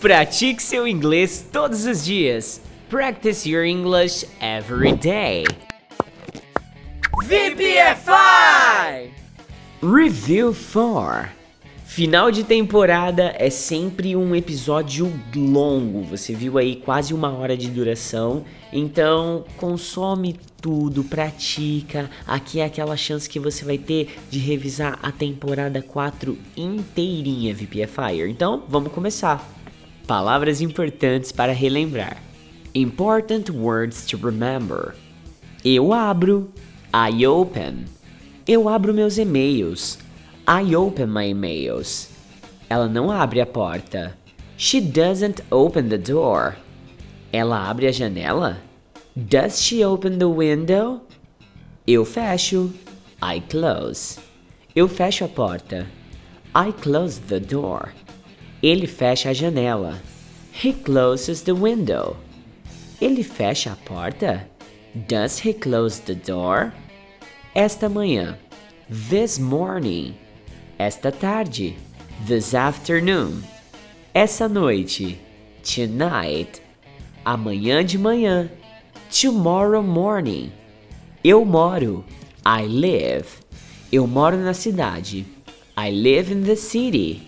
Pratique seu inglês todos os dias. Practice your English every day. VPFI! Review 4 Final de temporada é sempre um episódio longo, você viu aí quase uma hora de duração, então consome tudo, pratica. Aqui é aquela chance que você vai ter de revisar a temporada 4 inteirinha, VPFire. Então vamos começar. Palavras importantes para relembrar: Important words to remember. Eu abro, I open. Eu abro meus e-mails. I open my emails. Ela não abre a porta. She doesn't open the door. Ela abre a janela? Does she open the window? Eu fecho. I close. Eu fecho a porta. I close the door. Ele fecha a janela. He closes the window. Ele fecha a porta? Does he close the door? Esta manhã. This morning esta tarde, this afternoon, essa noite, tonight, amanhã de manhã, tomorrow morning. Eu moro, I live. Eu moro na cidade, I live in the city.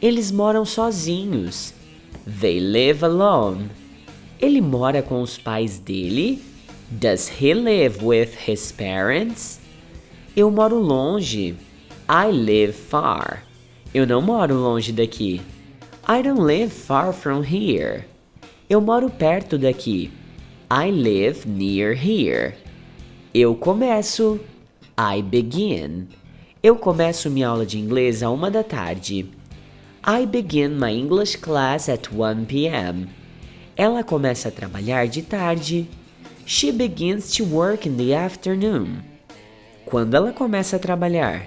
Eles moram sozinhos, they live alone. Ele mora com os pais dele? Does he live with his parents? Eu moro longe. I live far. Eu não moro longe daqui. I don't live far from here. Eu moro perto daqui. I live near here. Eu começo. I begin. Eu começo minha aula de inglês a uma da tarde. I begin my English class at 1 p.m. Ela começa a trabalhar de tarde. She begins to work in the afternoon. Quando ela começa a trabalhar?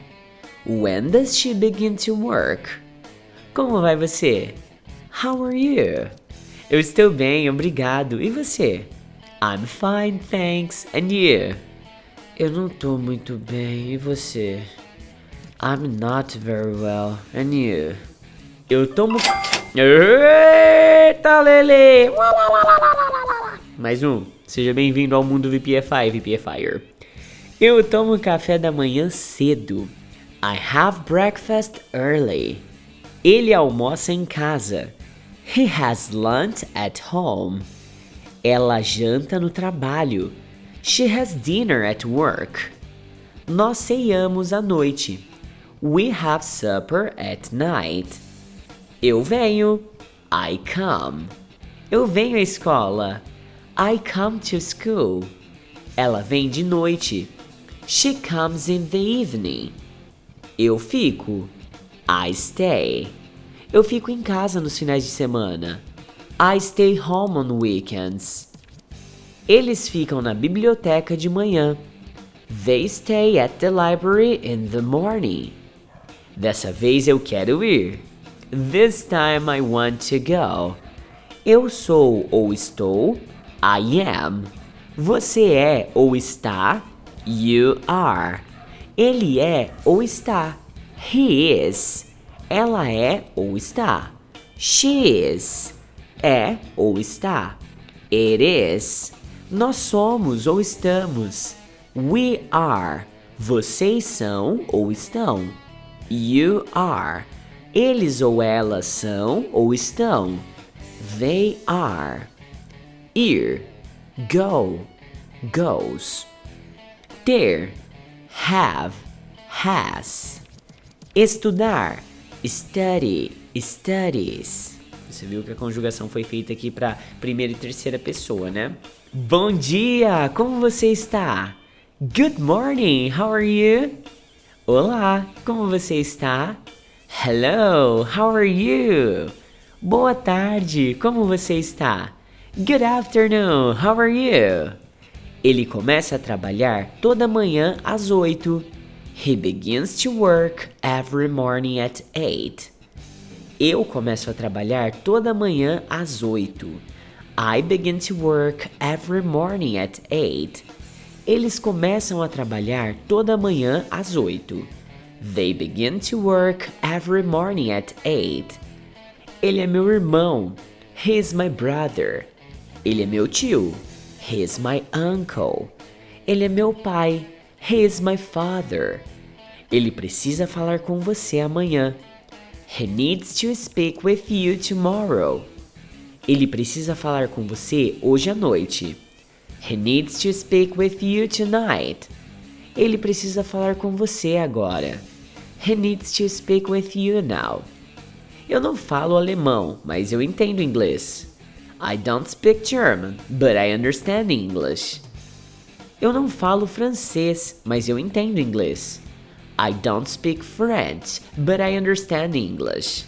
When does she begin to work? Como vai você? How are you? Eu estou bem, obrigado. E você? I'm fine, thanks. And you? Eu não tô muito bem. E você? I'm not very well. And you? Eu tomo. Eita, Lele! Mais um. Seja bem-vindo ao mundo VPFI, VPFire. Eu tomo café da manhã cedo. I have breakfast early. Ele almoça em casa. He has lunch at home. Ela janta no trabalho. She has dinner at work. Nós ceiamos à noite. We have supper at night. Eu venho. I come. Eu venho à escola. I come to school. Ela vem de noite. She comes in the evening. Eu fico. I stay. Eu fico em casa nos finais de semana. I stay home on weekends. Eles ficam na biblioteca de manhã. They stay at the library in the morning. Dessa vez eu quero ir. This time I want to go. Eu sou ou estou. I am. Você é ou está. You are. Ele é ou está. He is. Ela é ou está. She is. É ou está. It is. Nós somos ou estamos. We are. Vocês são ou estão. You are. Eles ou elas são ou estão. They are. Ir. Go. Goes. Ter have, has. Estudar, study, studies. Você viu que a conjugação foi feita aqui para primeira e terceira pessoa, né? Bom dia, como você está? Good morning, how are you? Olá, como você está? Hello, how are you? Boa tarde, como você está? Good afternoon, how are you? Ele começa a trabalhar toda manhã às 8. He begins to work every morning at 8. Eu começo a trabalhar toda manhã às 8. I begin to work every morning at 8. Eles começam a trabalhar toda manhã às 8. They begin to work every morning at 8. Ele é meu irmão. He's my brother. Ele é meu tio. He's my uncle. Ele é meu pai. He's my father. Ele precisa falar com você amanhã. He needs to speak with you tomorrow. Ele precisa falar com você hoje à noite. He needs to speak with you tonight. Ele precisa falar com você agora. He needs to speak with you now. Eu não falo alemão, mas eu entendo inglês. I don't speak German, but I understand English. Eu não falo francês, mas eu entendo inglês. I don't speak French, but I understand English.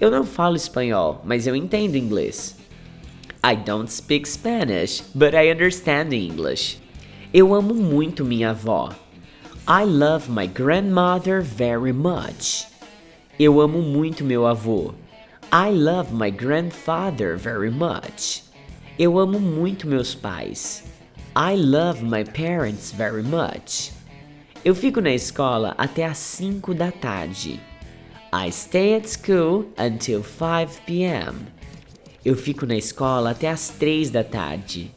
Eu não falo espanhol, mas eu entendo inglês. I don't speak Spanish, but I understand English. Eu amo muito minha avó. I love my grandmother very much. Eu amo muito meu avô. I love my grandfather very much. Eu amo muito meus pais. I love my parents very much. Eu fico na escola até às 5 da tarde. I stay at school until 5 p.m. Eu fico na escola até às 3 da tarde.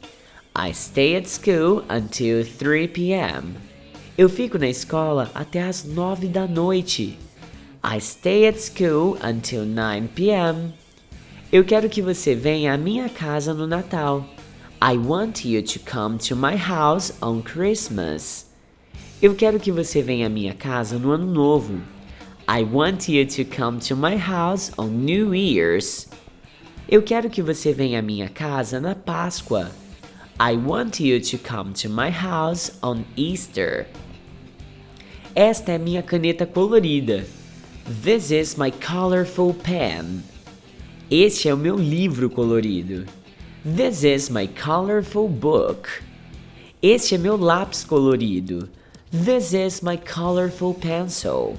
I stay at school until 3 p.m. Eu fico na escola até às 9 da noite. I stay at school until 9 p.m. Eu quero que você venha à minha casa no Natal. I want you to come to my house on Christmas. Eu quero que você venha à minha casa no Ano Novo. I want you to come to my house on New Year's. Eu quero que você venha à minha casa na Páscoa. I want you to come to my house on Easter. Esta é minha caneta colorida. This is my colorful pen. Este é o meu livro colorido. This is my colorful book. Este é meu lápis colorido. This is my colorful pencil.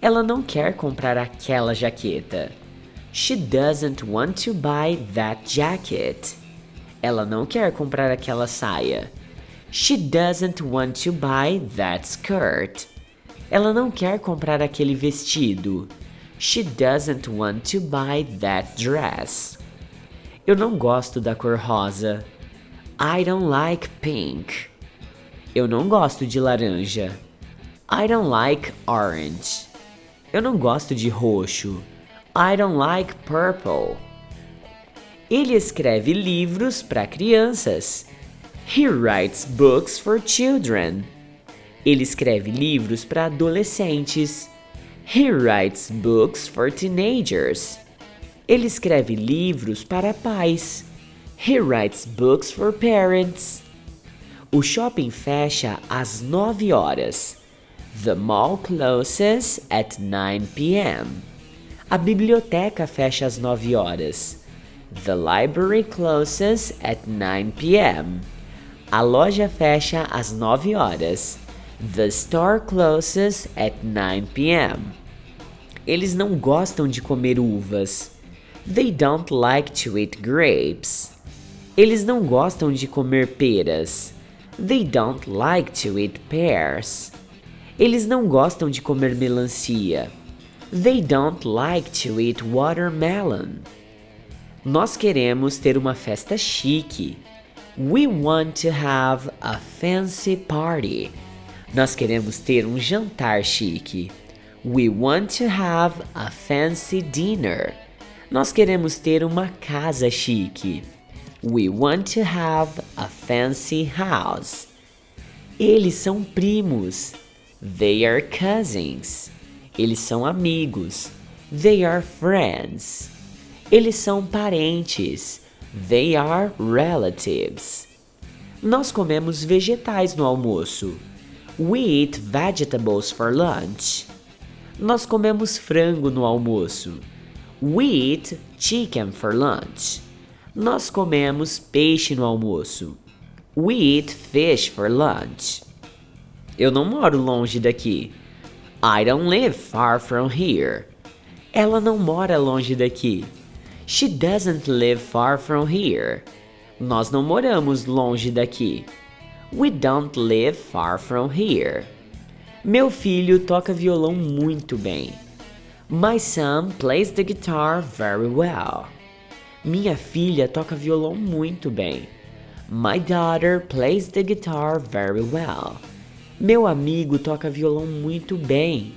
Ela não quer comprar aquela jaqueta. She doesn't want to buy that jacket. Ela não quer comprar aquela saia. She doesn't want to buy that skirt. Ela não quer comprar aquele vestido. She doesn't want to buy that dress. Eu não gosto da cor rosa. I don't like pink. Eu não gosto de laranja. I don't like orange. Eu não gosto de roxo. I don't like purple. Ele escreve livros para crianças. He writes books for children. Ele escreve livros para adolescentes. He writes books for teenagers. Ele escreve livros para pais. He writes books for parents. O shopping fecha às 9 horas. The mall closes at 9 p.m. A biblioteca fecha às 9 horas. The library closes at 9 p.m. A loja fecha às 9 horas. The store closes at 9 p.m. Eles não gostam de comer uvas. They don't like to eat grapes. Eles não gostam de comer peras. They don't like to eat pears. Eles não gostam de comer melancia. They don't like to eat watermelon. Nós queremos ter uma festa chique. We want to have a fancy party. Nós queremos ter um jantar chique. We want to have a fancy dinner. Nós queremos ter uma casa chique. We want to have a fancy house. Eles são primos. They are cousins. Eles são amigos. They are friends. Eles são parentes. They are relatives. Nós comemos vegetais no almoço. We eat vegetables for lunch. Nós comemos frango no almoço. We eat chicken for lunch. Nós comemos peixe no almoço. We eat fish for lunch. Eu não moro longe daqui. I don't live far from here. Ela não mora longe daqui. She doesn't live far from here. Nós não moramos longe daqui. We don't live far from here. Meu filho toca violão muito bem. My son plays the guitar very well. Minha filha toca violão muito bem. My daughter plays the guitar very well. Meu amigo toca violão muito bem.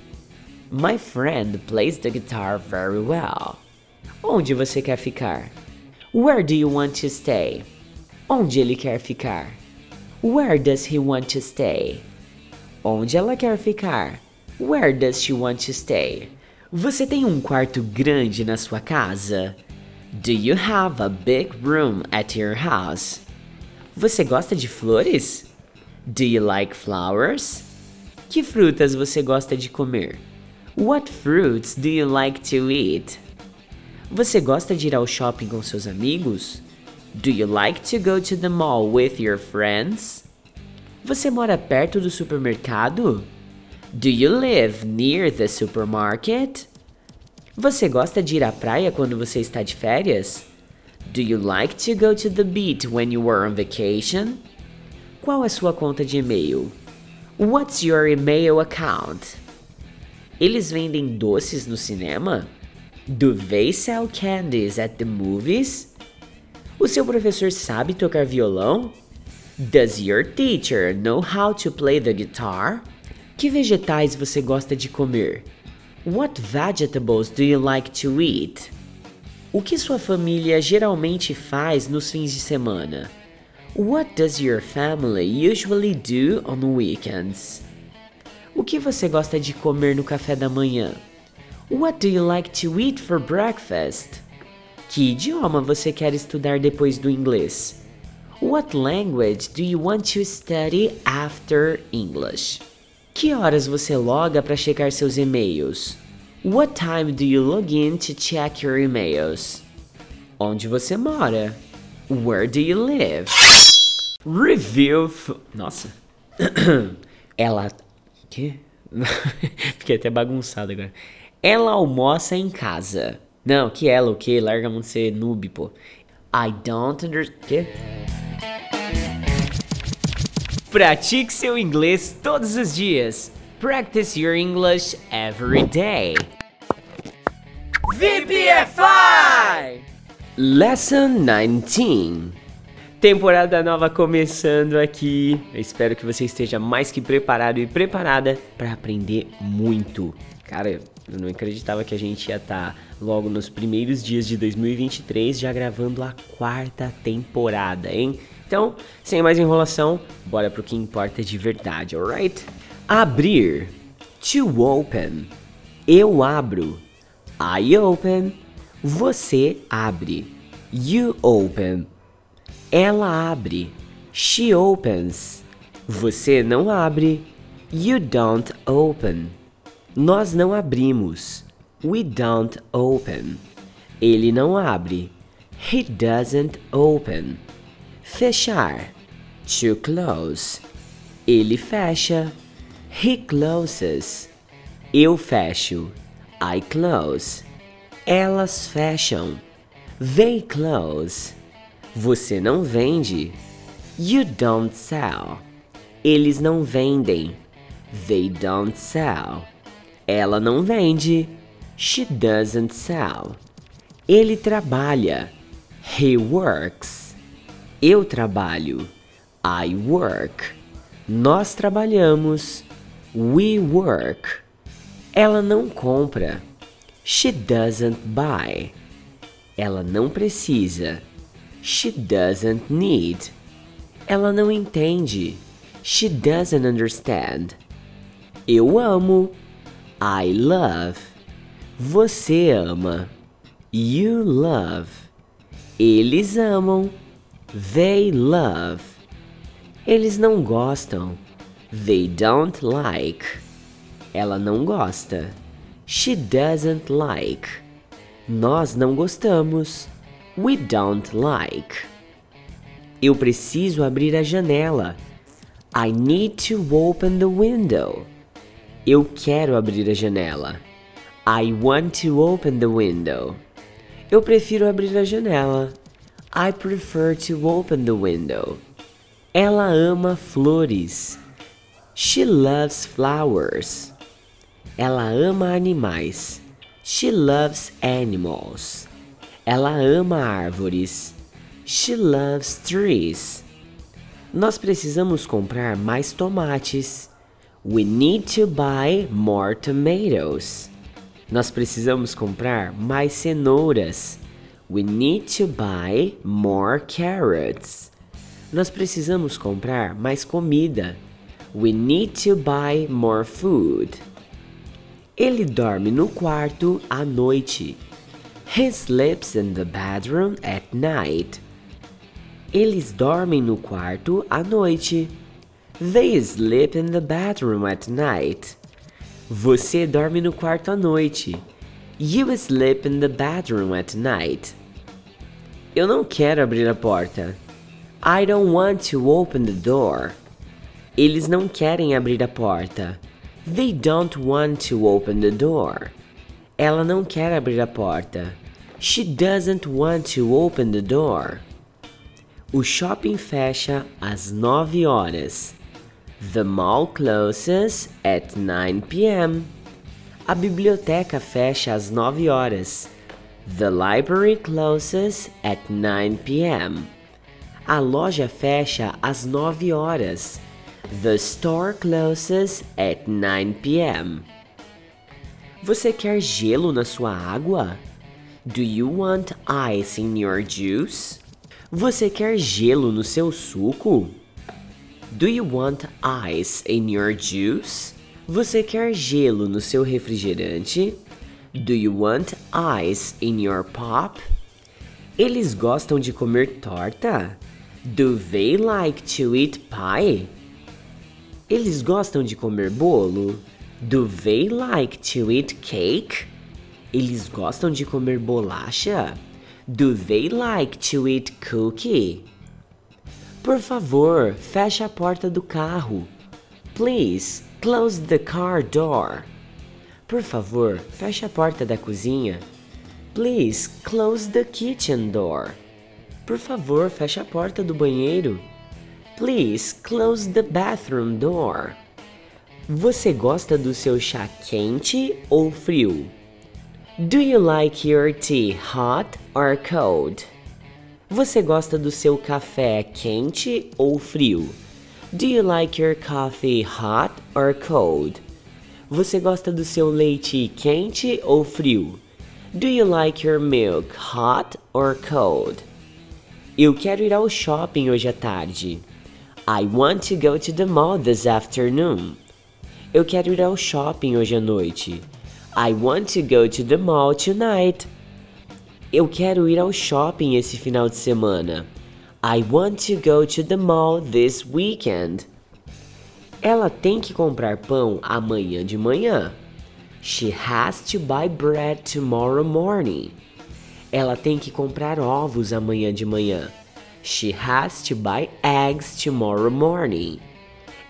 My friend plays the guitar very well. Onde você quer ficar? Where do you want to stay? Onde ele quer ficar? Where does he want to stay? Onde ela quer ficar? Where does she want to stay? Você tem um quarto grande na sua casa? Do you have a big room at your house? Você gosta de flores? Do you like flowers? Que frutas você gosta de comer? What fruits do you like to eat? Você gosta de ir ao shopping com seus amigos? Do you like to go to the mall with your friends? Você mora perto do supermercado? Do you live near the supermarket? Você gosta de ir à praia quando você está de férias? Do you like to go to the beach when you are on vacation? Qual é sua conta de e-mail? What's your email account? Eles vendem doces no cinema? Do they sell candies at the movies? O seu professor sabe tocar violão? Does your teacher know how to play the guitar? Que vegetais você gosta de comer? What vegetables do you like to eat? O que sua família geralmente faz nos fins de semana? What does your family usually do on weekends? O que você gosta de comer no café da manhã? What do you like to eat for breakfast? Que idioma você quer estudar depois do inglês? What language do you want to study after English? Que horas você loga para checar seus e-mails? What time do you log in to check your emails? Onde você mora? Where do you live? Review. Nossa. Ela. Que? Fiquei até bagunçado agora. Ela almoça em casa. Não, que ela o que? Larga a mão de ser noob, pô. I don't understand. Que? Pratique seu inglês todos os dias. Practice your English every day. VPFI! Lesson 19. Temporada nova começando aqui. Eu espero que você esteja mais que preparado e preparada para aprender muito. Cara, eu não acreditava que a gente ia estar tá logo nos primeiros dias de 2023 já gravando a quarta temporada, hein? Então, sem mais enrolação, bora pro que importa de verdade, alright? Abrir. To open. Eu abro. I open. Você abre. You open. Ela abre. She opens. Você não abre. You don't open. Nós não abrimos. We don't open. Ele não abre. He doesn't open. Fechar. To close. Ele fecha. He closes. Eu fecho. I close. Elas fecham. They close. Você não vende. You don't sell. Eles não vendem. They don't sell. Ela não vende. She doesn't sell. Ele trabalha. He works. Eu trabalho. I work. Nós trabalhamos. We work. Ela não compra. She doesn't buy. Ela não precisa. She doesn't need. Ela não entende. She doesn't understand. Eu amo. I love. Você ama. You love. Eles amam. They love. Eles não gostam. They don't like. Ela não gosta. She doesn't like. Nós não gostamos. We don't like. Eu preciso abrir a janela. I need to open the window. Eu quero abrir a janela. I want to open the window. Eu prefiro abrir a janela. I prefer to open the window. Ela ama flores. She loves flowers. Ela ama animais. She loves animals. Ela ama árvores. She loves trees. Nós precisamos comprar mais tomates. We need to buy more tomatoes. Nós precisamos comprar mais cenouras. We need to buy more carrots. Nós precisamos comprar mais comida. We need to buy more food. Ele dorme no quarto à noite. He sleeps in the bedroom at night. Eles dormem no quarto à noite. They sleep in the bedroom at night. Você dorme no quarto à noite. You sleep in the bedroom at night. Eu não quero abrir a porta. I don't want to open the door. Eles não querem abrir a porta. They don't want to open the door. Ela não quer abrir a porta. She doesn't want to open the door. O shopping fecha às 9 horas. The mall closes at 9 p.m. A biblioteca fecha às 9 horas. The library closes at 9 p.m. A loja fecha às 9 horas. The store closes at 9 p.m. Você quer gelo na sua água? Do you want ice in your juice? Você quer gelo no seu suco? Do you want ice in your juice? Você quer gelo no seu refrigerante? Do you want ice in your pop? Eles gostam de comer torta? Do they like to eat pie? Eles gostam de comer bolo? Do they like to eat cake? Eles gostam de comer bolacha? Do they like to eat cookie? Por favor, feche a porta do carro. Please, close the car door. Por favor, feche a porta da cozinha. Please, close the kitchen door. Por favor, feche a porta do banheiro. Please, close the bathroom door. Você gosta do seu chá quente ou frio? Do you like your tea hot or cold? Você gosta do seu café quente ou frio? Do you like your coffee hot or cold? Você gosta do seu leite quente ou frio? Do you like your milk hot or cold? Eu quero ir ao shopping hoje à tarde. I want to go to the mall this afternoon. Eu quero ir ao shopping hoje à noite. I want to go to the mall tonight. Eu quero ir ao shopping esse final de semana. I want to go to the mall this weekend. Ela tem que comprar pão amanhã de manhã. She has to buy bread tomorrow morning. Ela tem que comprar ovos amanhã de manhã. She has to buy eggs tomorrow morning.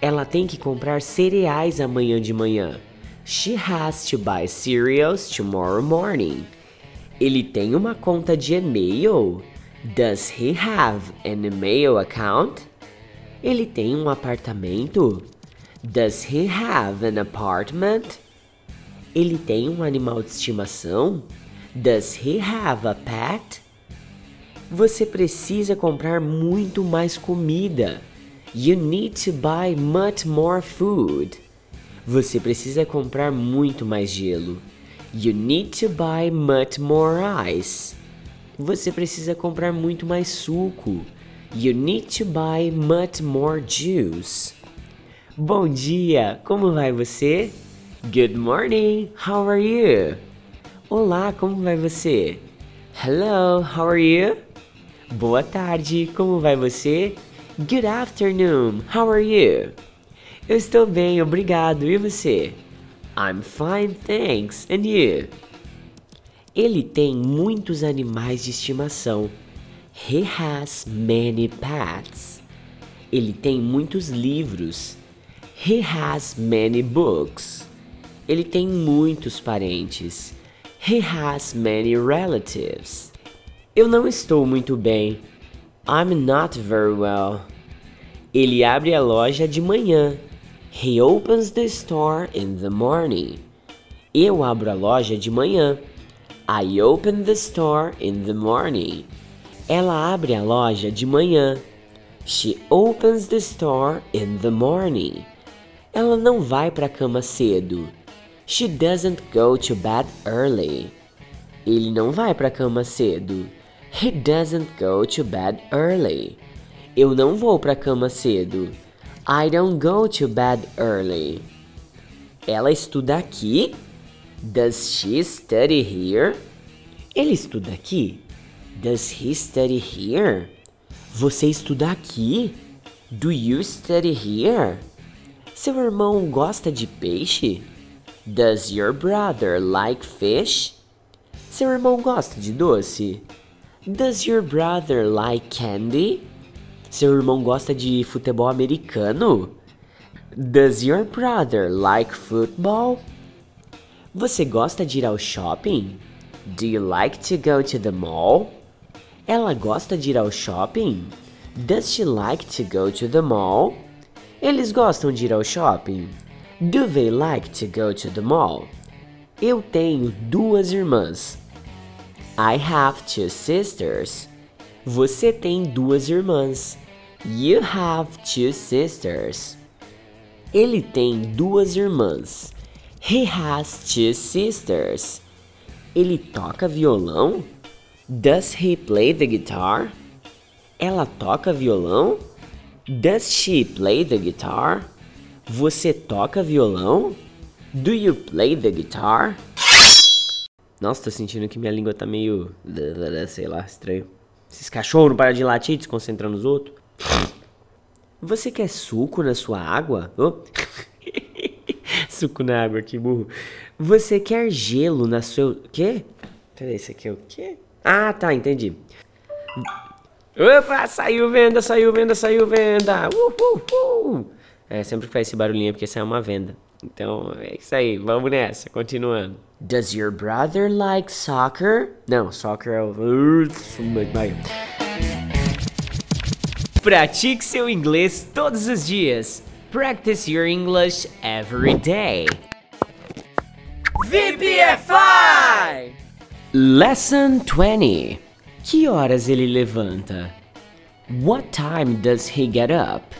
Ela tem que comprar cereais amanhã de manhã. She has to buy cereals tomorrow morning. Ele tem uma conta de e-mail? Does he have an email account? Ele tem um apartamento? Does he have an apartment? Ele tem um animal de estimação? Does he have a pet? Você precisa comprar muito mais comida. You need to buy much more food. Você precisa comprar muito mais gelo. You need to buy much more ice. Você precisa comprar muito mais suco. You need to buy much more juice. Bom dia, como vai você? Good morning, how are you? Olá, como vai você? Hello, how are you? Boa tarde, como vai você? Good afternoon, how are you? Eu estou bem, obrigado. E você? I'm fine, thanks. And you? Ele tem muitos animais de estimação. He has many pets. Ele tem muitos livros. He has many books. Ele tem muitos parentes. He has many relatives. Eu não estou muito bem. I'm not very well. Ele abre a loja de manhã. He opens the store in the morning. Eu abro a loja de manhã. I open the store in the morning. Ela abre a loja de manhã. She opens the store in the morning. Ela não vai para a cama cedo. She doesn't go to bed early. Ele não vai para a cama cedo. He doesn't go to bed early. Eu não vou para a cama cedo. I don't go to bed early. Ela estuda aqui? Does she study here? Ele estuda aqui? Does he study here? Você estuda aqui? Do you study here? Seu irmão gosta de peixe? Does your brother like fish? Seu irmão gosta de doce? Does your brother like candy? Seu irmão gosta de futebol americano? Does your brother like football? Você gosta de ir ao shopping? Do you like to go to the mall? Ela gosta de ir ao shopping? Does she like to go to the mall? Eles gostam de ir ao shopping? Do they like to go to the mall? Eu tenho duas irmãs. I have two sisters. Você tem duas irmãs. You have two sisters. Ele tem duas irmãs. He has two sisters. Ele toca violão? Does he play the guitar? Ela toca violão? Does she play the guitar? Você toca violão? Do you play the guitar? Nossa, tô sentindo que minha língua tá meio. sei lá, estranho. Esses cachorros não param de latir, desconcentrando os outros. Você quer suco na sua água? Oh. suco na água, que burro. Você quer gelo na sua. Quê? Peraí, isso aqui é o quê? Ah, tá, entendi. Opa, saiu venda, saiu venda, saiu venda. Uh, uh. É, sempre que faz esse barulhinho é porque sai uma venda. Então, é isso aí, vamos nessa, continuando. Does your brother like soccer? Não, soccer é o. Pratique seu inglês todos os dias. Practice your English every day. VPFI! Lesson 20. Que horas ele levanta? What time does he get up?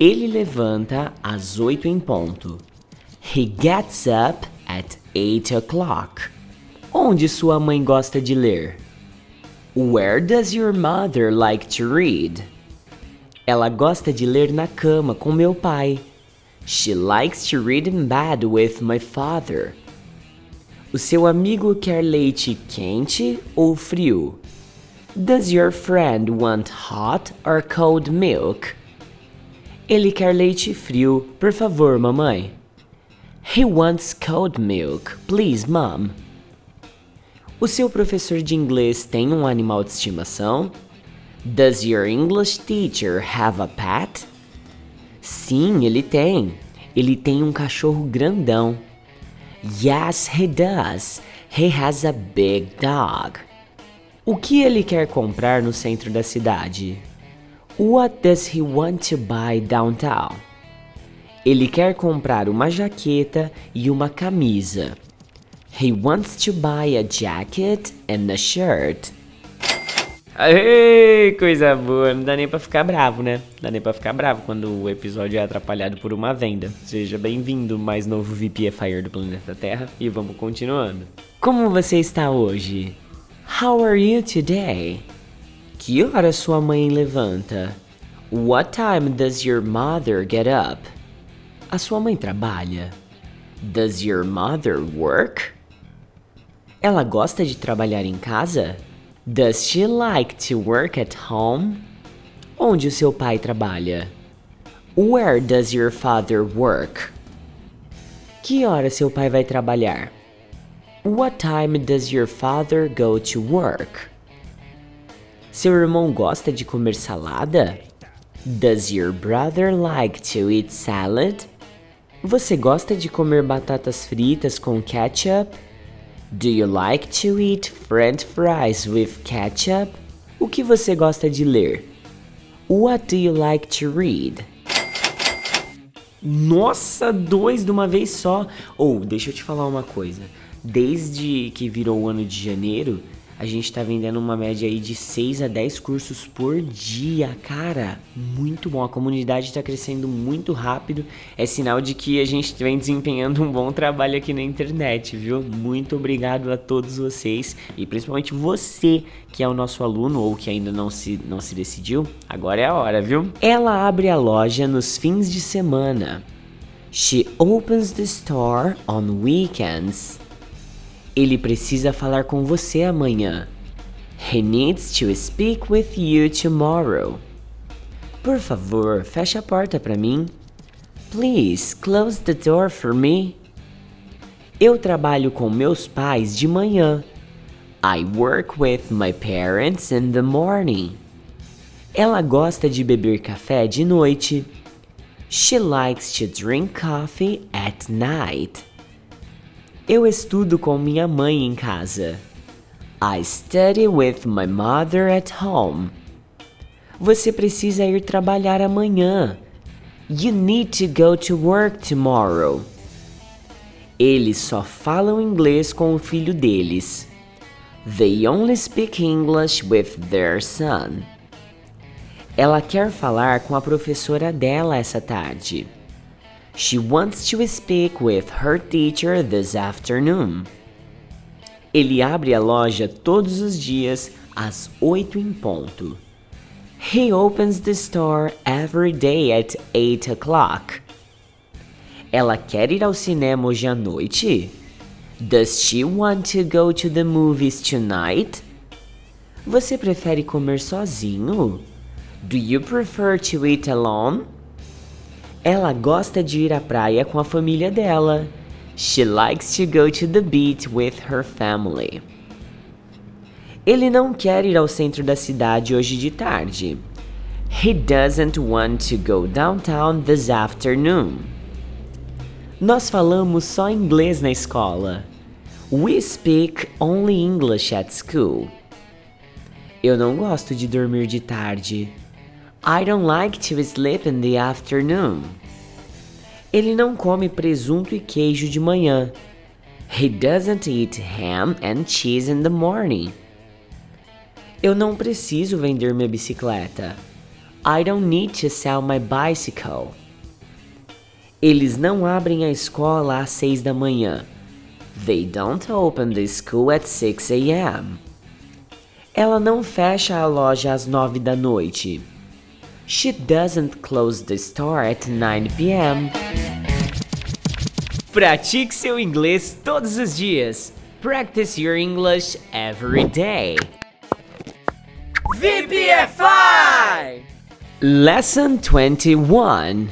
Ele levanta às oito em ponto. He gets up at eight o'clock. Onde sua mãe gosta de ler? Where does your mother like to read? Ela gosta de ler na cama com meu pai. She likes to read in bed with my father. O seu amigo quer leite quente ou frio? Does your friend want hot or cold milk? Ele quer leite frio, por favor, mamãe. He wants cold milk, please, mom. O seu professor de inglês tem um animal de estimação? Does your English teacher have a pet? Sim, ele tem. Ele tem um cachorro grandão. Yes, he does. He has a big dog. O que ele quer comprar no centro da cidade? What does he want to buy downtown? Ele quer comprar uma jaqueta e uma camisa. He wants to buy a jacket and a shirt. Aê, coisa boa. Não dá nem pra ficar bravo, né? Não dá nem pra ficar bravo quando o episódio é atrapalhado por uma venda. Seja bem-vindo, mais novo VPFire do planeta Terra. E vamos continuando. Como você está hoje? How are you today? Que hora sua mãe levanta? What time does your mother get up? A sua mãe trabalha? Does your mother work? Ela gosta de trabalhar em casa? Does she like to work at home? Onde o seu pai trabalha? Where does your father work? Que hora seu pai vai trabalhar? What time does your father go to work? Seu irmão gosta de comer salada? Does your brother like to eat salad? Você gosta de comer batatas fritas com ketchup? Do you like to eat french fries with ketchup? O que você gosta de ler? What do you like to read? Nossa, dois de uma vez só. Ou, oh, deixa eu te falar uma coisa. Desde que virou o ano de janeiro, a gente tá vendendo uma média aí de 6 a 10 cursos por dia, cara. Muito bom. A comunidade tá crescendo muito rápido. É sinal de que a gente vem desempenhando um bom trabalho aqui na internet, viu? Muito obrigado a todos vocês e principalmente você que é o nosso aluno ou que ainda não se, não se decidiu. Agora é a hora, viu? Ela abre a loja nos fins de semana. She opens the store on weekends. Ele precisa falar com você amanhã. He needs to speak with you tomorrow. Por favor, feche a porta para mim. Please close the door for me. Eu trabalho com meus pais de manhã. I work with my parents in the morning. Ela gosta de beber café de noite. She likes to drink coffee at night. Eu estudo com minha mãe em casa. I study with my mother at home. Você precisa ir trabalhar amanhã. You need to go to work tomorrow. Eles só falam inglês com o filho deles. They only speak English with their son. Ela quer falar com a professora dela essa tarde. She wants to speak with her teacher this afternoon. Ele abre a loja todos os dias às oito em ponto. He opens the store every day at 8 o'clock. Ela quer ir ao cinema hoje à noite? Does she want to go to the movies tonight? Você prefere comer sozinho? Do you prefer to eat alone? Ela gosta de ir à praia com a família dela. She likes to go to the beach with her family. Ele não quer ir ao centro da cidade hoje de tarde. He doesn't want to go downtown this afternoon. Nós falamos só inglês na escola. We speak only English at school. Eu não gosto de dormir de tarde. I don't like to sleep in the afternoon. Ele não come presunto e queijo de manhã. He doesn't eat ham and cheese in the morning. Eu não preciso vender minha bicicleta. I don't need to sell my bicycle. Eles não abrem a escola às seis da manhã. They don't open the school at 6 a.m. Ela não fecha a loja às nove da noite. She doesn't close the store at 9 p.m. Pratique seu inglês todos os dias. Practice your English every day. VPFI! Lesson 21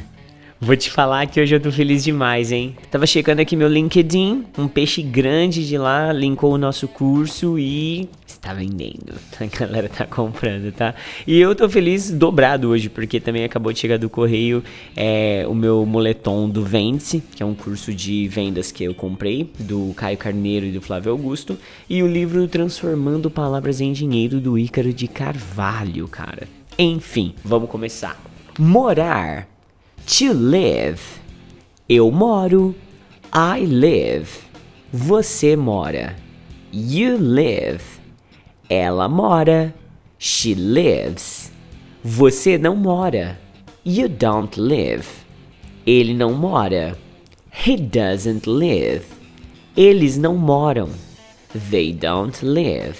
Vou te falar que hoje eu tô feliz demais, hein? Tava checando aqui meu LinkedIn, um peixe grande de lá linkou o nosso curso e está vendendo. A galera tá comprando, tá? E eu tô feliz dobrado hoje, porque também acabou de chegar do correio é, o meu moletom do Vende, que é um curso de vendas que eu comprei, do Caio Carneiro e do Flávio Augusto, e o livro Transformando Palavras em Dinheiro do Ícaro de Carvalho, cara. Enfim, vamos começar. Morar To live. Eu moro. I live. Você mora. You live. Ela mora. She lives. Você não mora. You don't live. Ele não mora. He doesn't live. Eles não moram. They don't live.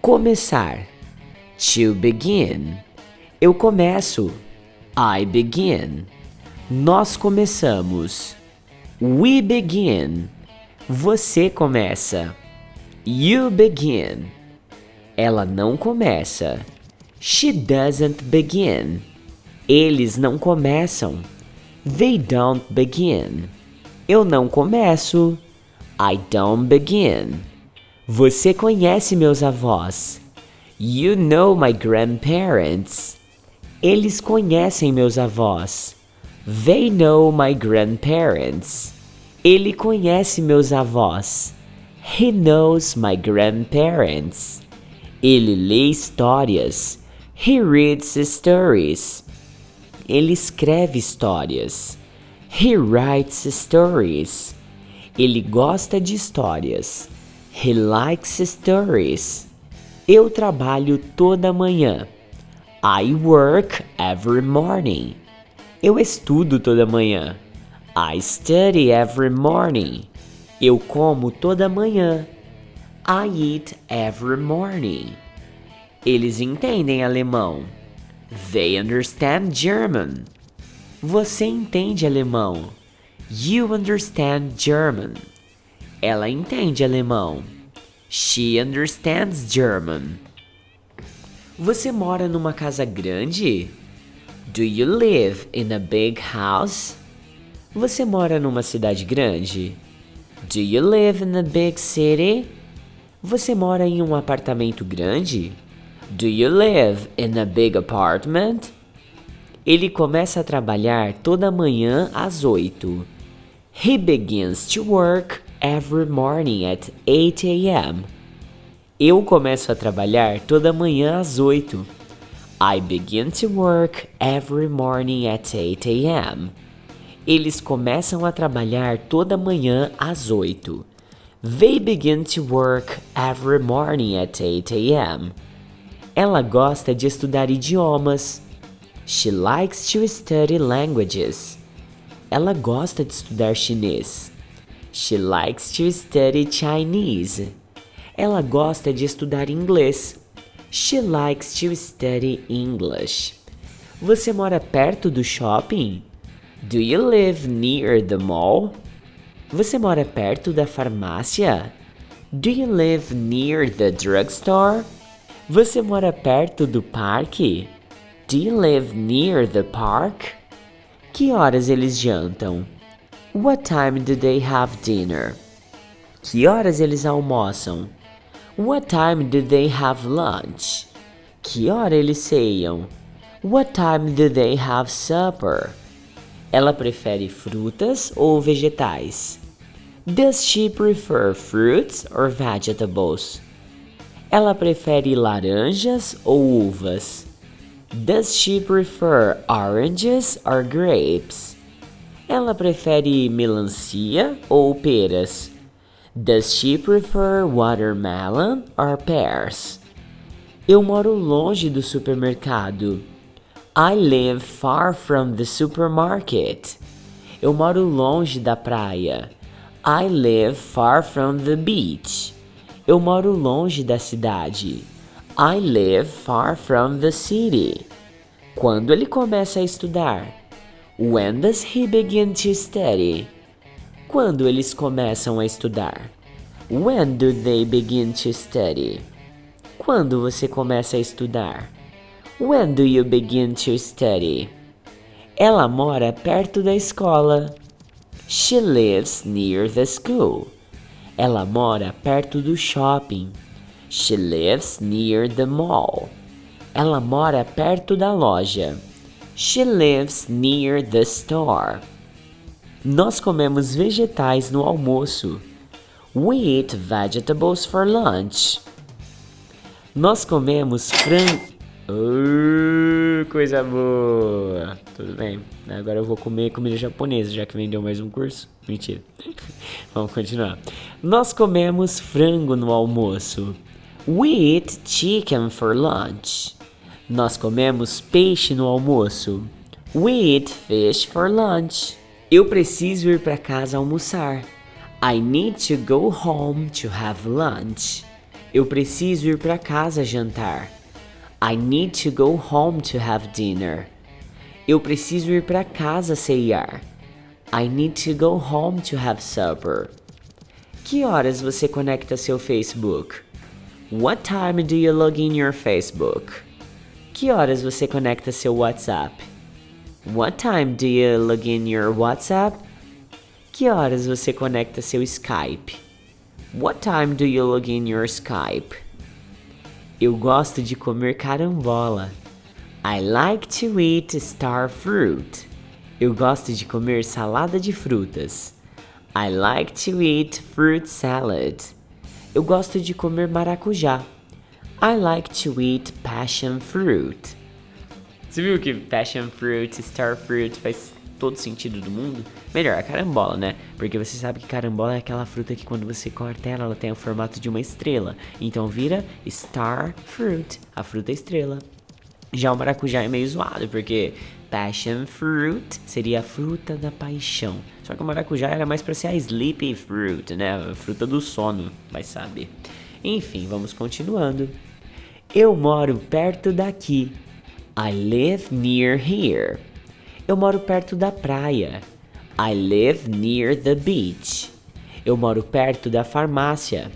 Começar. To begin. Eu começo. I begin. Nós começamos. We begin. Você começa. You begin. Ela não começa. She doesn't begin. Eles não começam. They don't begin. Eu não começo. I don't begin. Você conhece meus avós. You know my grandparents. Eles conhecem meus avós. They know my grandparents. Ele conhece meus avós. He knows my grandparents. Ele lê histórias. He reads stories. Ele escreve histórias. He writes stories. Ele gosta de histórias. He likes stories. Eu trabalho toda manhã. I work every morning. Eu estudo toda manhã. I study every morning. Eu como toda manhã. I eat every morning. Eles entendem alemão. They understand German. Você entende alemão? You understand German. Ela entende alemão. She understands German. Você mora numa casa grande? Do you live in a big house? Você mora numa cidade grande? Do you live in a big city? Você mora em um apartamento grande? Do you live in a big apartment? Ele começa a trabalhar toda manhã às 8. He begins to work every morning at 8 a.m. Eu começo a trabalhar toda manhã às 8. I begin to work every morning at 8 a.m. Eles começam a trabalhar toda manhã às 8. They begin to work every morning at 8 a.m. Ela gosta de estudar idiomas. She likes to study languages. Ela gosta de estudar chinês. She likes to study Chinese. Ela gosta de estudar inglês. She likes to study English. Você mora perto do shopping? Do you live near the mall? Você mora perto da farmácia? Do you live near the drugstore? Você mora perto do parque? Do you live near the park? Que horas eles jantam? What time do they have dinner? Que horas eles almoçam? What time do they have lunch? Que hora eles ceiam? What time do they have supper? Ela prefere frutas ou vegetais? Does she prefer fruits or vegetables? Ela prefere laranjas ou uvas? Does she prefer oranges or grapes? Ela prefere melancia ou peras? Does she prefer watermelon or pears? Eu moro longe do supermercado. I live far from the supermarket. Eu moro longe da praia. I live far from the beach. Eu moro longe da cidade. I live far from the city. Quando ele começa a estudar? When does he begin to study? Quando eles começam a estudar? When do they begin to study? Quando você começa a estudar? When do you begin to study? Ela mora perto da escola. She lives near the school. Ela mora perto do shopping. She lives near the mall. Ela mora perto da loja. She lives near the store. Nós comemos vegetais no almoço. We eat vegetables for lunch. Nós comemos frango. Uh, coisa boa! Tudo bem. Agora eu vou comer comida japonesa, já que vendeu mais um curso. Mentira. Vamos continuar. Nós comemos frango no almoço. We eat chicken for lunch. Nós comemos peixe no almoço. We eat fish for lunch. Eu preciso ir para casa almoçar. I need to go home to have lunch. Eu preciso ir para casa jantar. I need to go home to have dinner. Eu preciso ir para casa ceiar. I need to go home to have supper. Que horas você conecta seu Facebook? What time do you log in your Facebook? Que horas você conecta seu WhatsApp? What time do you log in your WhatsApp? Que horas você conecta seu Skype? What time do you log in your Skype? Eu gosto de comer carambola. I like to eat star fruit. Eu gosto de comer salada de frutas. I like to eat fruit salad. Eu gosto de comer maracujá. I like to eat passion fruit. Você viu que passion fruit, star fruit faz todo sentido do mundo, melhor a carambola, né? Porque você sabe que carambola é aquela fruta que quando você corta ela, ela tem o formato de uma estrela. Então vira star fruit, a fruta estrela. Já o maracujá é meio zoado, porque passion fruit seria a fruta da paixão. Só que o maracujá era mais para ser a sleepy fruit, né? A fruta do sono, vai saber. Enfim, vamos continuando. Eu moro perto daqui. I live near here. Eu moro perto da praia. I live near the beach. Eu moro perto da farmácia.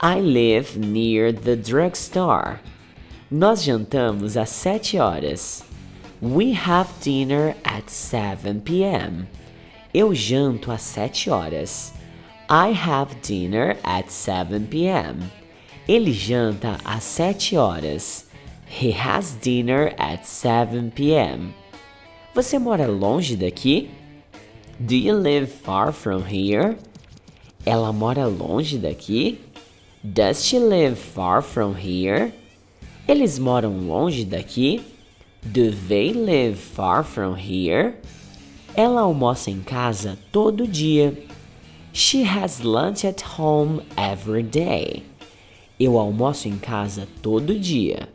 I live near the drugstore. Nós jantamos às 7 horas. We have dinner at 7 p.m. Eu janto às 7 horas. I have dinner at 7 p.m. Ele janta às 7 horas. He has dinner at 7 p.m. Você mora longe daqui? Do you live far from here? Ela mora longe daqui? Does she live far from here? Eles moram longe daqui? Do they live far from here? Ela almoça em casa todo dia. She has lunch at home every day. Eu almoço em casa todo dia.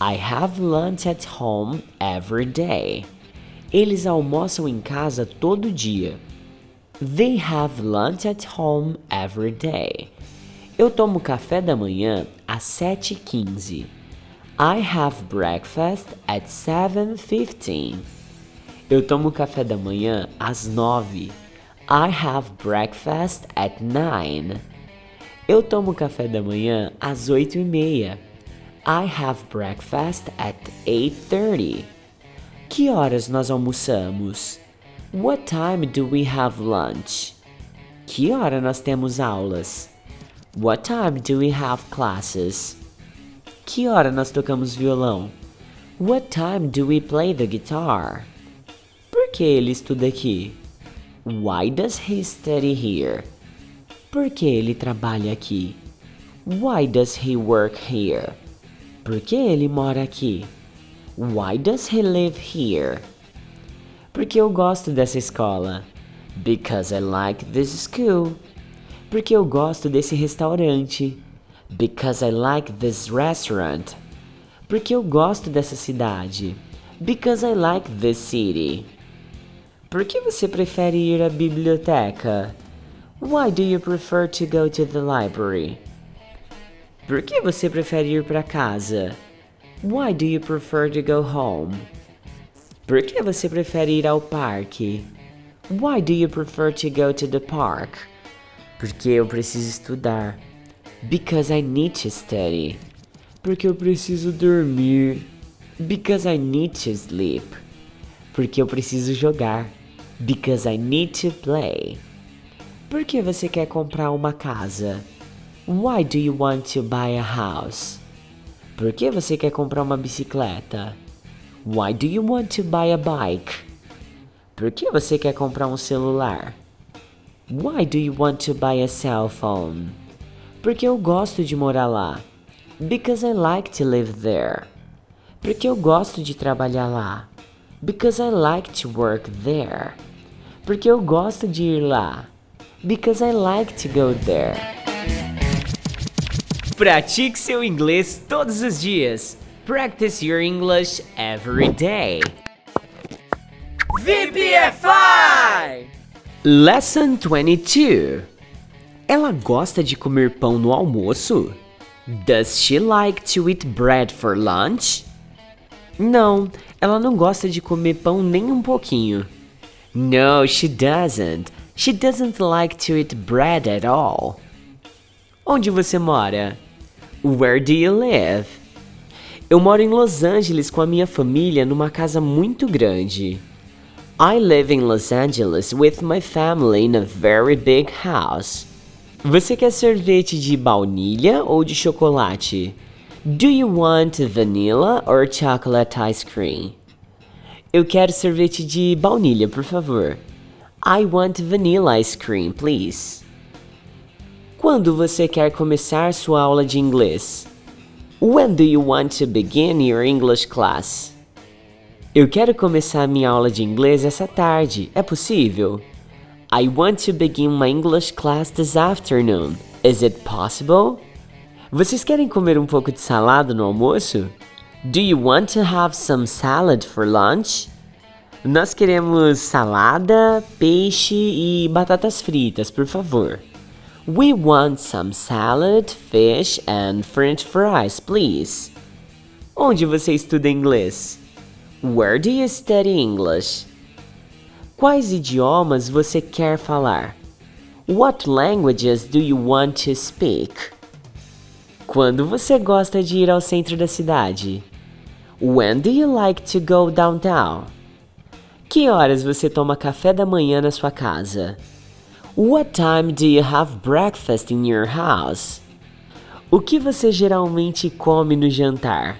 I have lunch at home every day. Eles almoçam em casa todo dia. They have lunch at home every day. Eu tomo café da manhã às 7h15. I have breakfast at 7:15. Eu tomo café da manhã às 9. I have breakfast at 9. Eu tomo café da manhã às 8h30. I have breakfast at 8:30. Que horas nós almoçamos? What time do we have lunch? Que hora nós temos aulas? What time do we have classes? Que hora nós tocamos violão? What time do we play the guitar? Por que ele estuda aqui? Why does he study here? Por que ele trabalha aqui? Why does he work here? Por que ele mora aqui? Why does he live here? Porque eu gosto dessa escola. Because I like this school. Porque eu gosto desse restaurante. Because I like this restaurant. Porque eu gosto dessa cidade. Because I like this city. Por que você prefere ir à biblioteca? Why do you prefer to go to the library? Por que você prefere ir para casa? Why do you prefer to go home? Por que você prefere ir ao parque? Why do you prefer to go to the park? Porque eu preciso estudar. Because I need to study. Porque eu preciso dormir. Because I need to sleep. Porque eu preciso jogar. Because I need to play. Por que você quer comprar uma casa? Why do you want to buy a house? Por que você quer comprar uma bicicleta? Why do you want to buy a bike? Por que você quer comprar um celular? Why do you want to buy a cell phone? Porque eu gosto de morar lá. Because I like to live there. Porque eu gosto de trabalhar lá. Because I like to work there. Porque eu gosto de ir lá. Because I like to go there. Pratique seu inglês todos os dias. Practice your English every day. VPFI! Lesson 22. Ela gosta de comer pão no almoço? Does she like to eat bread for lunch? Não, ela não gosta de comer pão nem um pouquinho. No, she doesn't. She doesn't like to eat bread at all. Onde você mora? Where do you live? Eu moro em Los Angeles com a minha família numa casa muito grande. I live in Los Angeles with my family in a very big house. Você quer sorvete de baunilha ou de chocolate? Do you want vanilla or chocolate ice cream? Eu quero sorvete de baunilha, por favor. I want vanilla ice cream, please. Quando você quer começar sua aula de inglês? When do you want to begin your English class? Eu quero começar minha aula de inglês essa tarde. É possível? I want to begin my English class this afternoon. Is it possible? Vocês querem comer um pouco de salada no almoço? Do you want to have some salad for lunch? Nós queremos salada, peixe e batatas fritas, por favor. We want some salad, fish and french fries, please. Onde você estuda inglês? Where do you study English? Quais idiomas você quer falar? What languages do you want to speak? Quando você gosta de ir ao centro da cidade? When do you like to go downtown? Que horas você toma café da manhã na sua casa? What time do you have breakfast in your house? O que você geralmente come no jantar?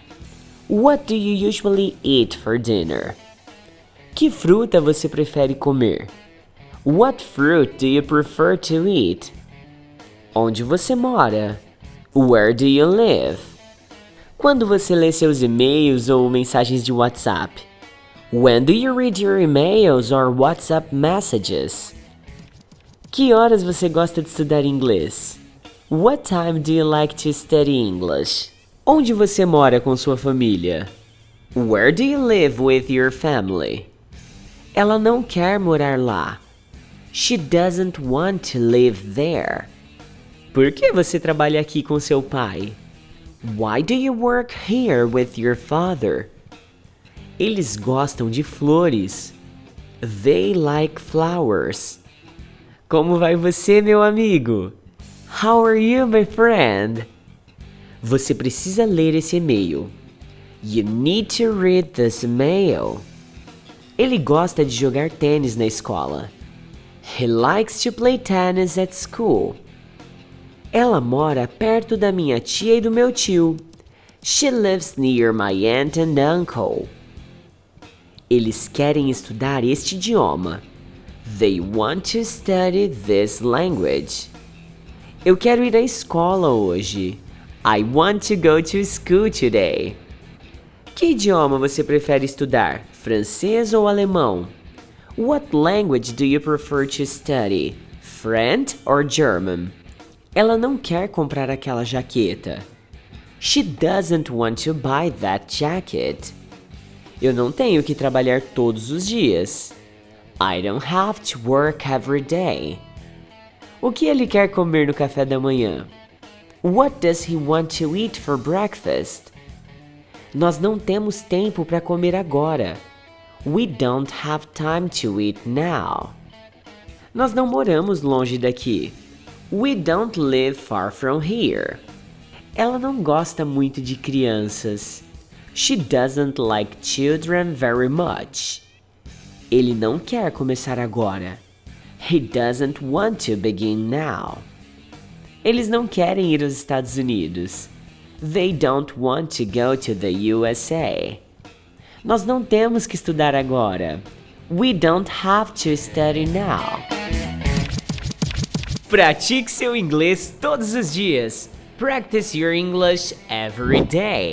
What do you usually eat for dinner? Que fruta você prefere comer? What fruit do you prefer to eat? Onde você mora? Where do you live? Quando você lê seus e-mails ou mensagens de WhatsApp? When do you read your emails or WhatsApp messages? Que horas você gosta de estudar inglês? What time do you like to study English? Onde você mora com sua família? Where do you live with your family? Ela não quer morar lá. She doesn't want to live there. Por que você trabalha aqui com seu pai? Why do you work here with your father? Eles gostam de flores. They like flowers. Como vai você, meu amigo? How are you, my friend? Você precisa ler esse e-mail. You need to read this email. Ele gosta de jogar tênis na escola. He likes to play tennis at school. Ela mora perto da minha tia e do meu tio. She lives near my aunt and uncle. Eles querem estudar este idioma. They want to study this language. Eu quero ir à escola hoje. I want to go to school today. Que idioma você prefere estudar? Francês ou alemão? What language do you prefer to study? French or German? Ela não quer comprar aquela jaqueta. She doesn't want to buy that jacket. Eu não tenho que trabalhar todos os dias. I don't have to work every day. O que ele quer comer no café da manhã? What does he want to eat for breakfast? Nós não temos tempo para comer agora. We don't have time to eat now. Nós não moramos longe daqui. We don't live far from here. Ela não gosta muito de crianças. She doesn't like children very much. Ele não quer começar agora. He doesn't want to begin now. Eles não querem ir aos Estados Unidos. They don't want to go to the USA. Nós não temos que estudar agora. We don't have to study now. Pratique seu inglês todos os dias. Practice your English every day.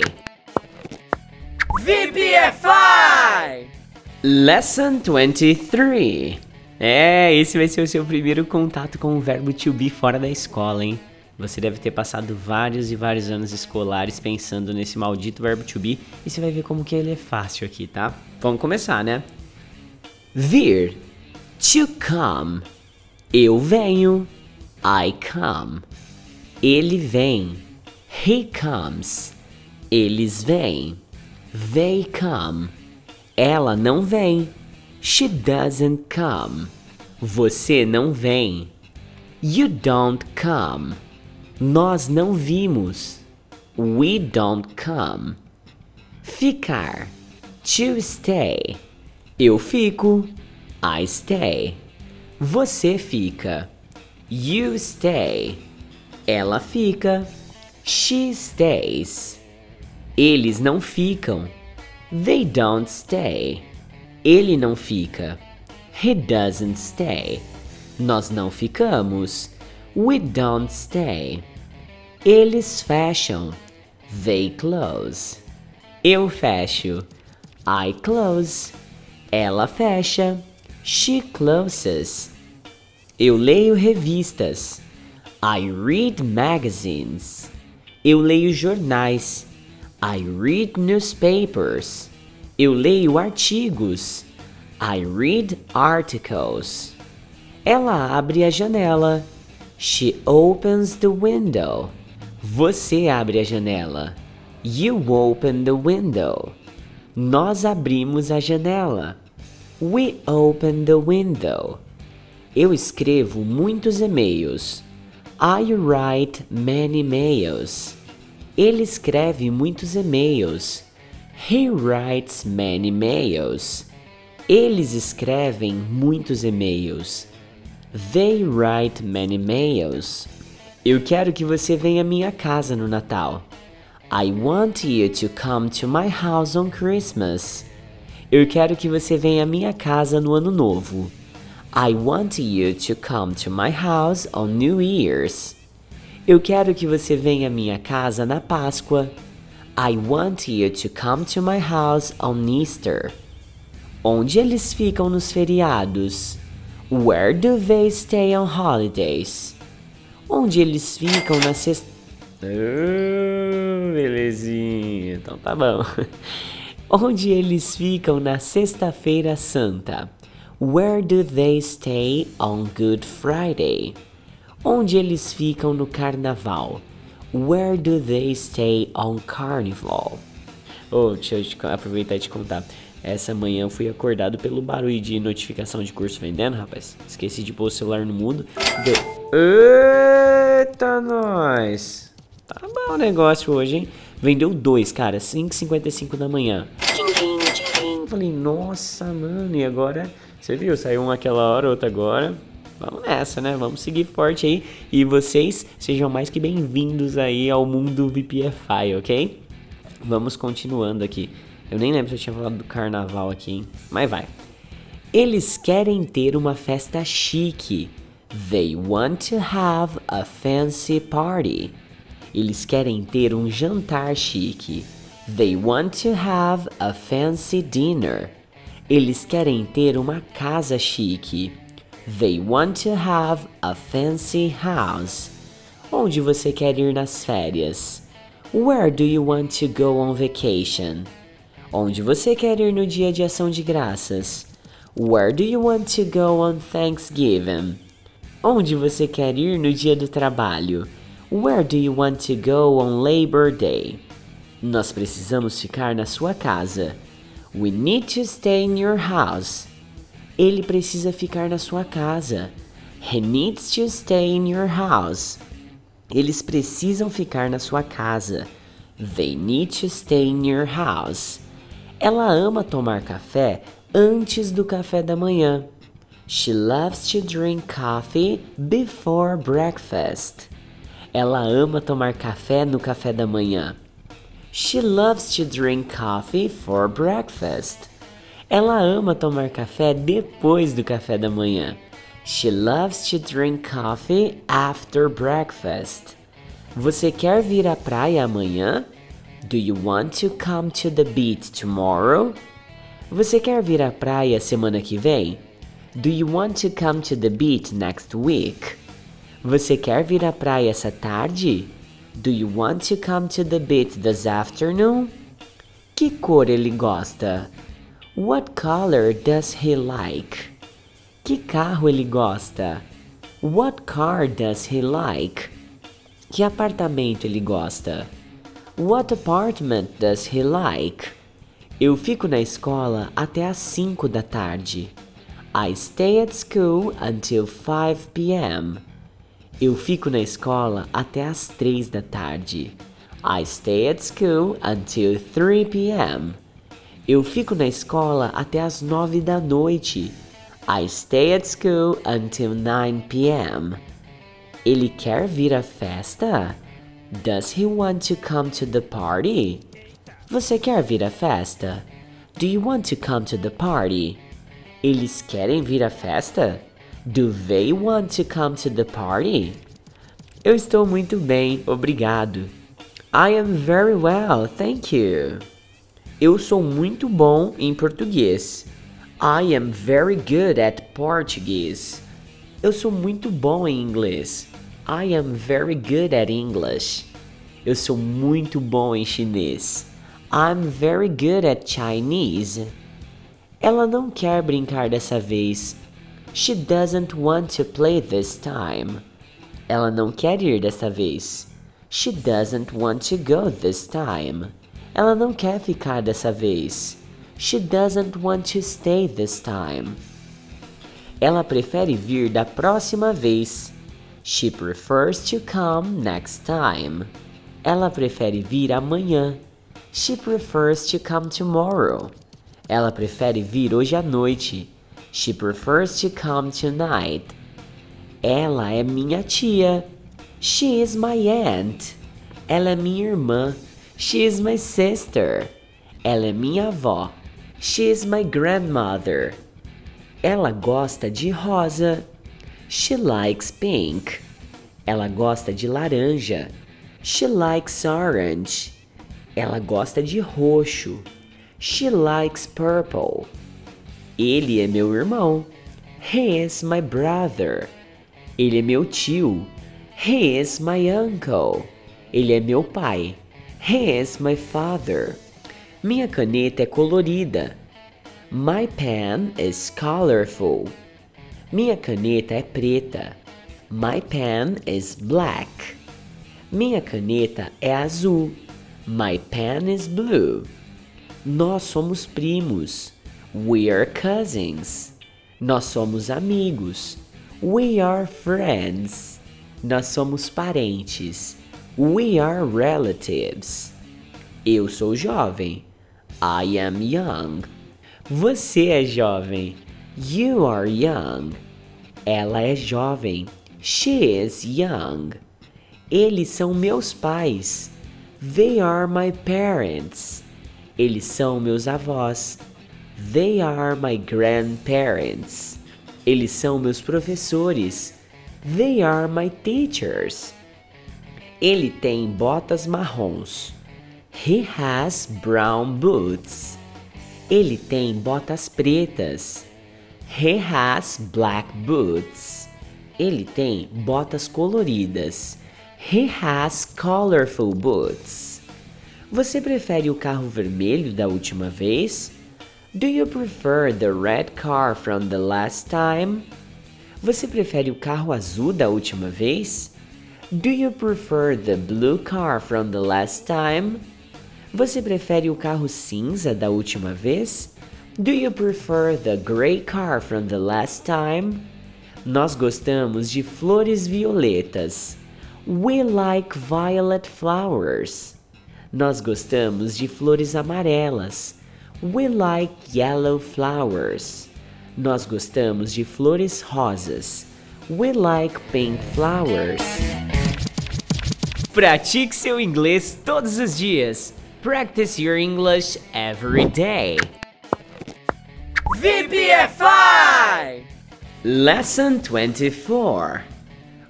VPFI! Lesson 23. É, esse vai ser o seu primeiro contato com o verbo to be fora da escola, hein? Você deve ter passado vários e vários anos escolares pensando nesse maldito verbo to be e você vai ver como que ele é fácil aqui, tá? Vamos começar, né? Vir. To come. Eu venho. I come. Ele vem. He comes. Eles vêm. They come. Ela não vem. She doesn't come. Você não vem. You don't come. Nós não vimos. We don't come. Ficar. To stay. Eu fico. I stay. Você fica. You stay. Ela fica. She stays. Eles não ficam. They don't stay. Ele não fica. He doesn't stay. Nós não ficamos. We don't stay. Eles fecham. They close. Eu fecho. I close. Ela fecha. She closes. Eu leio revistas. I read magazines. Eu leio jornais. I read newspapers. Eu leio artigos. I read articles. Ela abre a janela. She opens the window. Você abre a janela. You open the window. Nós abrimos a janela. We open the window. Eu escrevo muitos e-mails. I write many mails. Ele escreve muitos e-mails. He writes many mails. Eles escrevem muitos e-mails. They write many mails. Eu quero que você venha à minha casa no Natal. I want you to come to my house on Christmas. Eu quero que você venha à minha casa no Ano Novo. I want you to come to my house on New Year's. Eu quero que você venha à minha casa na Páscoa. I want you to come to my house on Easter. Onde eles ficam nos feriados? Where do they stay on holidays? Onde eles ficam na sexta. Oh, belezinha. Então tá bom. Onde eles ficam na Sexta-feira Santa? Where do they stay on Good Friday? Onde eles ficam no Carnaval? Where do they stay on Carnival? Oh, deixa eu aproveitar e te contar. Essa manhã fui acordado pelo barulho de notificação de curso vendendo, rapaz. Esqueci de pôr o celular no mudo. Deu... Eita, nós! Tá bom o negócio hoje, hein? Vendeu dois, cara, 5h55 da manhã. Tchim, tchim, tchim. Falei, nossa, mano, e agora? Você viu? Saiu um aquela hora, outro agora. Vamos nessa, né? Vamos seguir forte aí. E vocês sejam mais que bem-vindos aí ao mundo VPFI, ok? Vamos continuando aqui. Eu nem lembro se eu tinha falado do carnaval aqui, hein? Mas vai. Eles querem ter uma festa chique. They want to have a fancy party. Eles querem ter um jantar chique. They want to have a fancy dinner. Eles querem ter uma casa chique. They want to have a fancy house. Onde você quer ir nas férias? Where do you want to go on vacation? Onde você quer ir no dia de ação de graças? Where do you want to go on Thanksgiving? Onde você quer ir no dia do trabalho? Where do you want to go on Labor Day? Nós precisamos ficar na sua casa. We need to stay in your house. Ele precisa ficar na sua casa. He needs to stay in your house. Eles precisam ficar na sua casa. They need to stay in your house. Ela ama tomar café antes do café da manhã. She loves to drink coffee before breakfast. Ela ama tomar café no café da manhã. She loves to drink coffee for breakfast. Ela ama tomar café depois do café da manhã. She loves to drink coffee after breakfast. Você quer vir à praia amanhã? Do you want to come to the beach tomorrow? Você quer vir à praia semana que vem? Do you want to come to the beach next week? Você quer vir à praia essa tarde? Do you want to come to the beach this afternoon? Que cor ele gosta? What color does he like? Que carro ele gosta? What car does he like? Que apartamento ele gosta? What apartment does he like? Eu fico na escola até às 5 da tarde. I stay at school until 5 p.m. Eu fico na escola até às 3 da tarde. I stay at school until 3 p.m. Eu fico na escola até às 9 da noite. I stay at school until 9 p.m. Ele quer vir à festa? Does he want to come to the party? Você quer vir à festa? Do you want to come to the party? Eles querem vir à festa? Do they want to come to the party? Eu estou muito bem, obrigado. I am very well, thank you. Eu sou muito bom em português. I am very good at Portuguese. Eu sou muito bom em inglês. I am very good at English. Eu sou muito bom em chinês. I'm very good at Chinese. Ela não quer brincar dessa vez. She doesn't want to play this time. Ela não quer ir dessa vez. She doesn't want to go this time. Ela não quer ficar dessa vez. She doesn't want to stay this time. Ela prefere vir da próxima vez. She prefers to come next time. Ela prefere vir amanhã. She prefers to come tomorrow. Ela prefere vir hoje à noite. She prefers to come tonight. Ela é minha tia. She is my aunt. Ela é minha irmã. She is my sister. Ela é minha avó. She is my grandmother. Ela gosta de rosa. She likes pink. Ela gosta de laranja. She likes orange. Ela gosta de roxo. She likes purple. Ele é meu irmão. He is my brother. Ele é meu tio. He is my uncle. Ele é meu pai. He is my father. Minha caneta é colorida. My pen is colorful. Minha caneta é preta. My pen is black. Minha caneta é azul. My pen is blue. Nós somos primos. We are cousins. Nós somos amigos. We are friends. Nós somos parentes. We are relatives. Eu sou jovem. I am young. Você é jovem. You are young. Ela é jovem. She is young. Eles são meus pais. They are my parents. Eles são meus avós. They are my grandparents. Eles são meus professores. They are my teachers. Ele tem botas marrons. He has brown boots. Ele tem botas pretas. He has black boots. Ele tem botas coloridas. He has colorful boots. Você prefere o carro vermelho da última vez? Do you prefer the red car from the last time? Você prefere o carro azul da última vez? Do you prefer the blue car from the last time? Você prefere o carro cinza da última vez? Do you prefer the gray car from the last time? Nós gostamos de flores violetas. We like violet flowers. Nós gostamos de flores amarelas. We like yellow flowers. Nós gostamos de flores rosas. We like pink flowers. Pratique seu inglês todos os dias. Practice your English every day. VPFI! Lesson 24.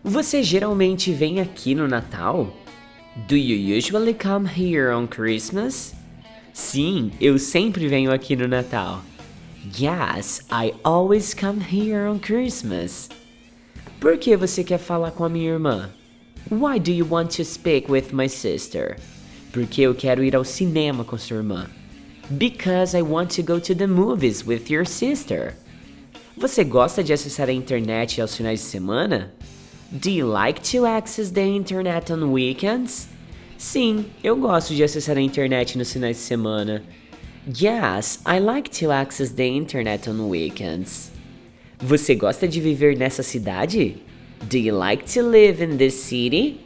Você geralmente vem aqui no Natal? Do you usually come here on Christmas? Sim, eu sempre venho aqui no Natal. Yes, I always come here on Christmas. Por que você quer falar com a minha irmã? Why do you want to speak with my sister? Porque eu quero ir ao cinema com sua irmã. Because I want to go to the movies with your sister. Você gosta de acessar a internet aos finais de semana? Do you like to access the internet on weekends? Sim, eu gosto de acessar a internet nos finais de semana. Yes, I like to access the internet on weekends. Você gosta de viver nessa cidade? Do you like to live in this city?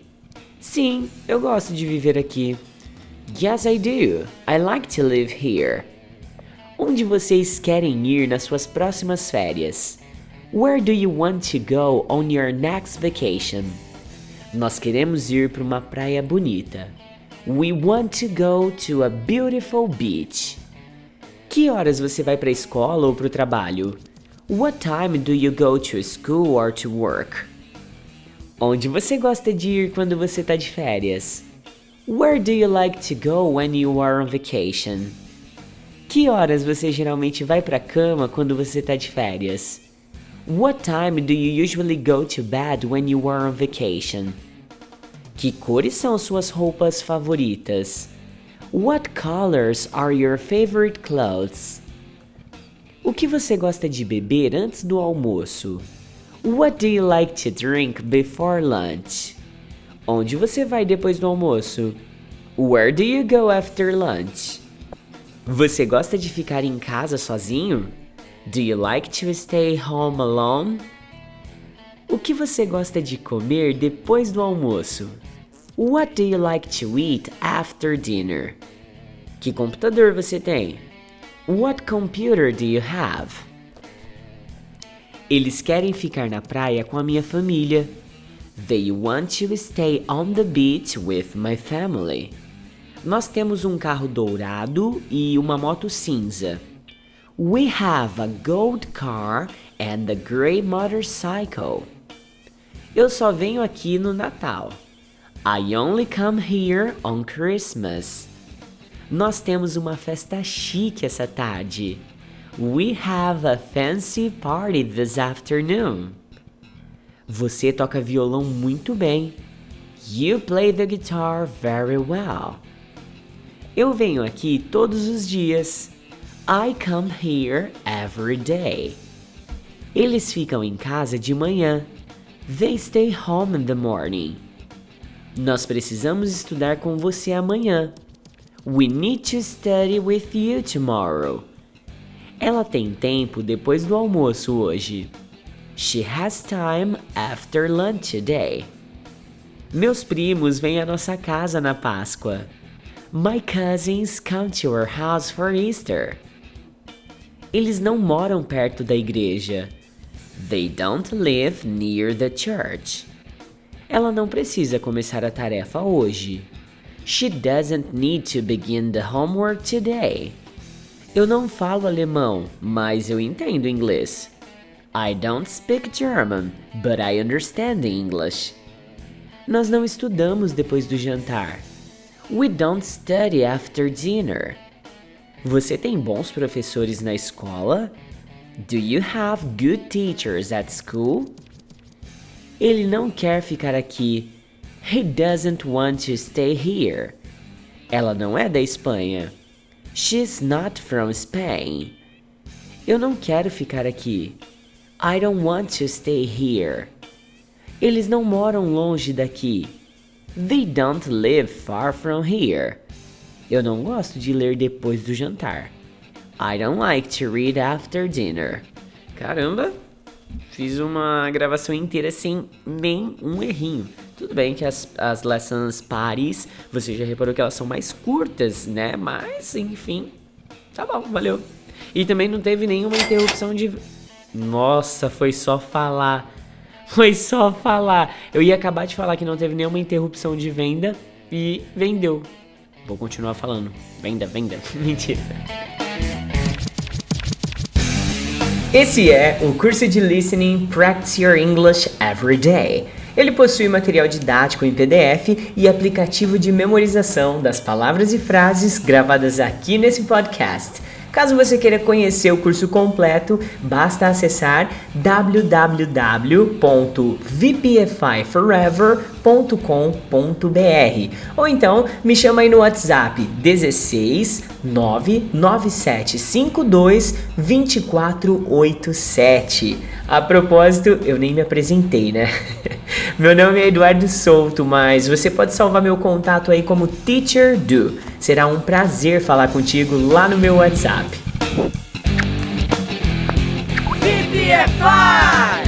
Sim, eu gosto de viver aqui. Yes, I do. I like to live here. Onde vocês querem ir nas suas próximas férias? Where do you want to go on your next vacation? Nós queremos ir para uma praia bonita. We want to go to a beautiful beach. Que horas você vai para a escola ou para o trabalho? What time do you go to school or to work? Onde você gosta de ir quando você está de férias? Where do you like to go when you are on vacation? Que horas você geralmente vai pra cama quando você tá de férias? What time do you usually go to bed when you are on vacation? Que cores são suas roupas favoritas? What colors are your favorite clothes? O que você gosta de beber antes do almoço? What do you like to drink before lunch? Onde você vai depois do almoço? Where do you go after lunch? Você gosta de ficar em casa sozinho? Do you like to stay home alone? O que você gosta de comer depois do almoço? What do you like to eat after dinner? Que computador você tem? What computer do you have? Eles querem ficar na praia com a minha família. They want to stay on the beach with my family. Nós temos um carro dourado e uma moto cinza. We have a gold car and a gray motorcycle. Eu só venho aqui no Natal. I only come here on Christmas. Nós temos uma festa chique essa tarde. We have a fancy party this afternoon. Você toca violão muito bem. You play the guitar very well. Eu venho aqui todos os dias. I come here every day. Eles ficam em casa de manhã. They stay home in the morning. Nós precisamos estudar com você amanhã. We need to study with you tomorrow. Ela tem tempo depois do almoço hoje. She has time after lunch today. Meus primos vêm à nossa casa na Páscoa. My cousins come to our house for Easter. Eles não moram perto da igreja. They don't live near the church. Ela não precisa começar a tarefa hoje. She doesn't need to begin the homework today. Eu não falo alemão, mas eu entendo inglês. I don't speak German, but I understand English. Nós não estudamos depois do jantar. We don't study after dinner. Você tem bons professores na escola? Do you have good teachers at school? Ele não quer ficar aqui. He doesn't want to stay here. Ela não é da Espanha. She's not from Spain. Eu não quero ficar aqui. I don't want to stay here. Eles não moram longe daqui. They don't live far from here. Eu não gosto de ler depois do jantar. I don't like to read after dinner. Caramba, fiz uma gravação inteira sem nem um errinho. Tudo bem que as, as lessons pares, você já reparou que elas são mais curtas, né? Mas, enfim, tá bom, valeu. E também não teve nenhuma interrupção de. Nossa, foi só falar. Foi só falar. Eu ia acabar de falar que não teve nenhuma interrupção de venda e vendeu. Vou continuar falando. Venda, venda. Mentira. Esse é o curso de Listening Practice Your English Every Day. Ele possui material didático em PDF e aplicativo de memorização das palavras e frases gravadas aqui nesse podcast. Caso você queira conhecer o curso completo, basta acessar www.vpfiforever.com.br ou então me chama aí no WhatsApp 16 99752 2487. A propósito, eu nem me apresentei, né? meu nome é Eduardo Souto, mas você pode salvar meu contato aí como Teacher Do. Será um prazer falar contigo lá no meu WhatsApp. DPFI!